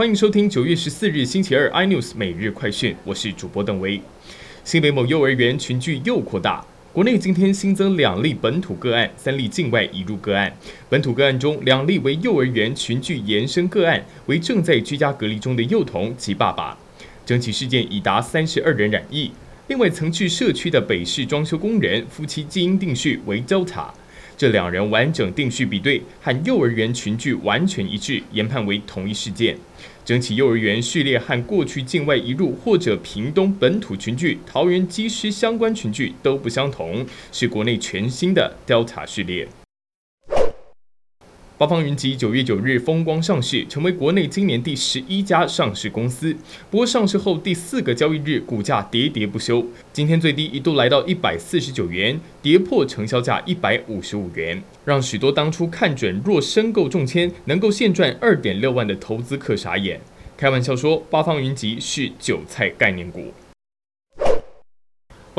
欢迎收听九月十四日星期二 iNews 每日快讯，我是主播邓威。新北某幼儿园群聚又扩大，国内今天新增两例本土个案，三例境外移入个案。本土个案中，两例为幼儿园群聚延伸个案，为正在居家隔离中的幼童及爸爸。整起事件已达三十二人染疫。另外，曾去社区的北市装修工人夫妻基因定序为交叉。这两人完整定序比对和幼儿园群聚完全一致，研判为同一事件。整起幼儿园序列和过去境外移入或者屏东本土群聚、桃园机师相关群聚都不相同，是国内全新的 Delta 序列。八方云集九月九日风光上市，成为国内今年第十一家上市公司。不过上市后第四个交易日，股价喋喋不休。今天最低一度来到一百四十九元，跌破成交价一百五十五元，让许多当初看准若申购中签能够现赚二点六万的投资客傻眼。开玩笑说，八方云集是韭菜概念股。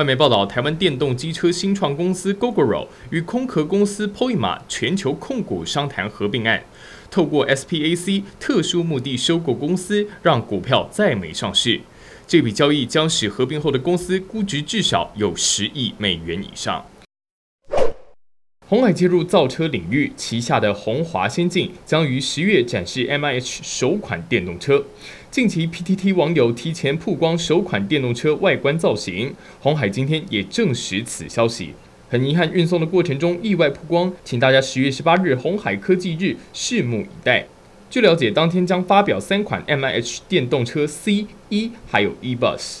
外媒报道，台湾电动机车新创公司 Gogoro 与空壳公司 Poima 全球控股商谈合并案，透过 SPAC 特殊目的收购公司，让股票在美上市。这笔交易将使合并后的公司估值至少有十亿美元以上。红海介入造车领域，旗下的鸿华先进将于十月展示 MIH 首款电动车。近期 PTT 网友提前曝光首款电动车外观造型，红海今天也证实此消息。很遗憾，运送的过程中意外曝光，请大家十月十八日红海科技日拭目以待。据了解，当天将发表三款 MIH 电动车 C、E 还有 E Bus。